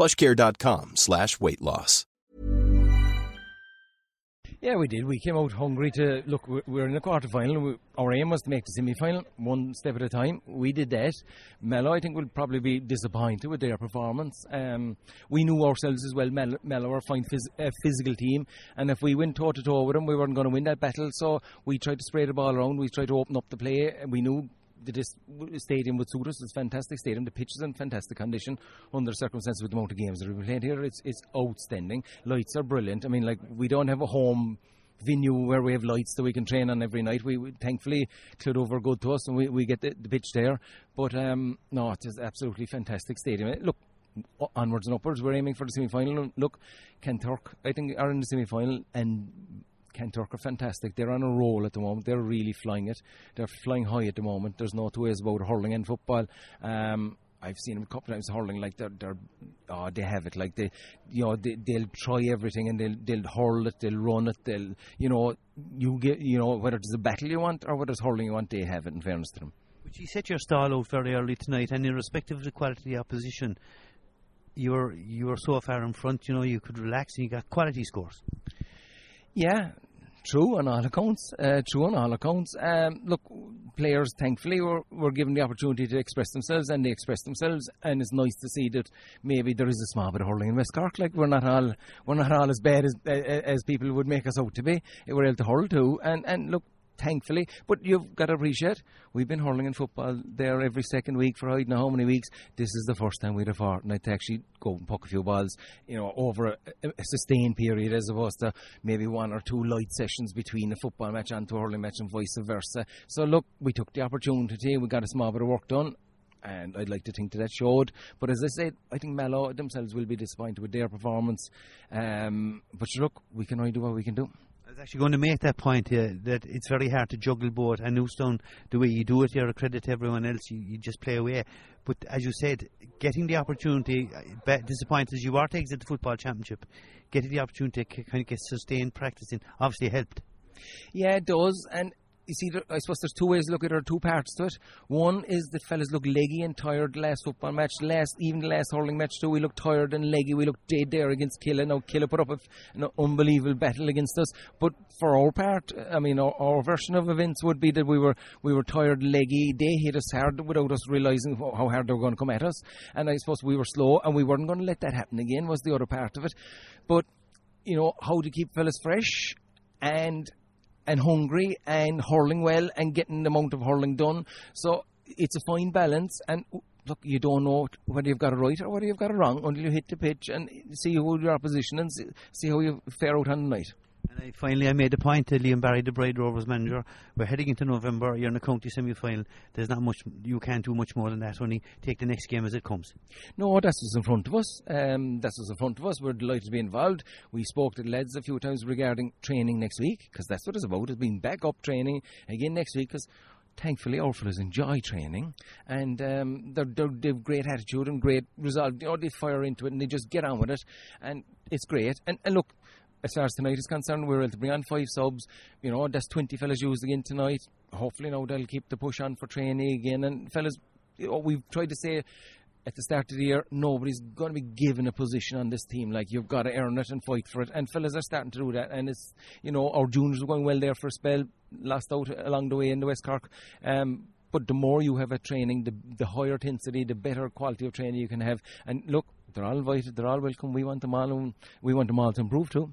plushcare.com slash weight loss. Yeah, we did. We came out hungry to look. We're in the quarter final. Our aim was to make the semi final one step at a time. We did that. Mallow, I think, will probably be disappointed with their performance. Um, we knew ourselves as well. Mallow, Mallow are a fine phys- uh, physical team, and if we went toe to toe with them, we weren't going to win that battle. So we tried to spray the ball around. We tried to open up the play. And we knew the dis- stadium would suit us. It's a fantastic stadium. The pitch is in fantastic condition under circumstances with the amount of games that we've played here. It's it's outstanding. Lights are brilliant. I mean, like we don't have a home venue where we have lights that we can train on every night. We, we thankfully are good to us and we, we get the, the pitch there. But um, no, it is just absolutely fantastic stadium. Look, onwards and upwards. We're aiming for the semi final. Look, Kanturk, I think, are in the semi final and Kanturk are fantastic. They're on a roll at the moment. They're really flying it. They're flying high at the moment. There's no two ways about hurling and football. Um, I've seen them a couple of times hurling like they're, they're oh, they have it like they you know they, they'll try everything and they'll they'll hurl it they'll run it they'll you know you get you know whether it's a battle you want or whether it's hurling you want they have it in fairness to them But you set your style out very early tonight, and irrespective of the quality of the opposition, you were you were so far in front. You know you could relax, and you got quality scores. Yeah, true on all accounts. Uh, true on all accounts. Um, look, players thankfully were, were given the opportunity to express themselves, and they expressed themselves. And it's nice to see that maybe there is a small bit of hurling in West Cork. Like we're not all we're not all as bad as as people would make us out to be. We're able to hurl too, and and look. Thankfully, but you've got to appreciate we've been hurling in football there every second week for I don't know how many weeks. This is the first time we'd have fortnight to actually go and puck a few balls, you know, over a, a sustained period as opposed to maybe one or two light sessions between a football match and a hurling match and vice versa. So look, we took the opportunity, we got a small bit of work done, and I'd like to think that that showed. But as I said, I think Mallow themselves will be disappointed with their performance. Um, but look, we can only do what we can do. Actually going to make that point here that it's very hard to juggle both. And Newcestown, the way you do it, you're a credit to everyone else. You, you just play away. But as you said, getting the opportunity, disappointed as you are to exit the football championship, getting the opportunity to kind of get sustained practicing obviously helped. Yeah, it does. And you see, I suppose there's two ways to look at it, or two parts to it. One is the fellas look leggy and tired last football match, last even last hurling match too. We looked tired and leggy. We looked dead there against Killa. Now Killa put up an unbelievable battle against us. But for our part, I mean, our, our, version of events would be that we were we were tired, leggy. They hit us hard without us realizing how hard they were going to come at us. And I suppose we were slow, and we weren't going to let that happen again. Was the other part of it. But you know how to keep fellas fresh and and hungry and hurling well and getting the amount of hurling done. So it's a fine balance and look, you don't know whether you've got it right or whether you've got it wrong until you hit the pitch and see who your opposition and see how you fare out on the night. And I, finally, I made a point to Liam Barry, the Bride Rovers manager. We're heading into November. You're in a county semi-final. There's not much you can't do much more than that. Only take the next game as it comes. No, that's what's in front of us. Um, that's what's in front of us. We're delighted to be involved. We spoke to the a few times regarding training next week because that's what it's about. It's being back up training again next week because thankfully our fellas enjoy training and um, they're, they're, they have great attitude and great resolve. You know, they fire into it and they just get on with it, and it's great. And, and look, as far as tonight is concerned, we're able to bring on five subs. You know, there's 20 fellas used again tonight. Hopefully, now they'll keep the push on for training again. And fellas, you know, we've tried to say at the start of the year, nobody's going to be given a position on this team. Like you've got to earn it and fight for it. And fellas are starting to do that. And it's you know our juniors were going well there for a spell, lost out along the way in the West Cork. Um, but the more you have a training, the, the higher intensity, the better quality of training you can have. And look, they're all invited, they're all welcome. We want them all, we want them all to improve too.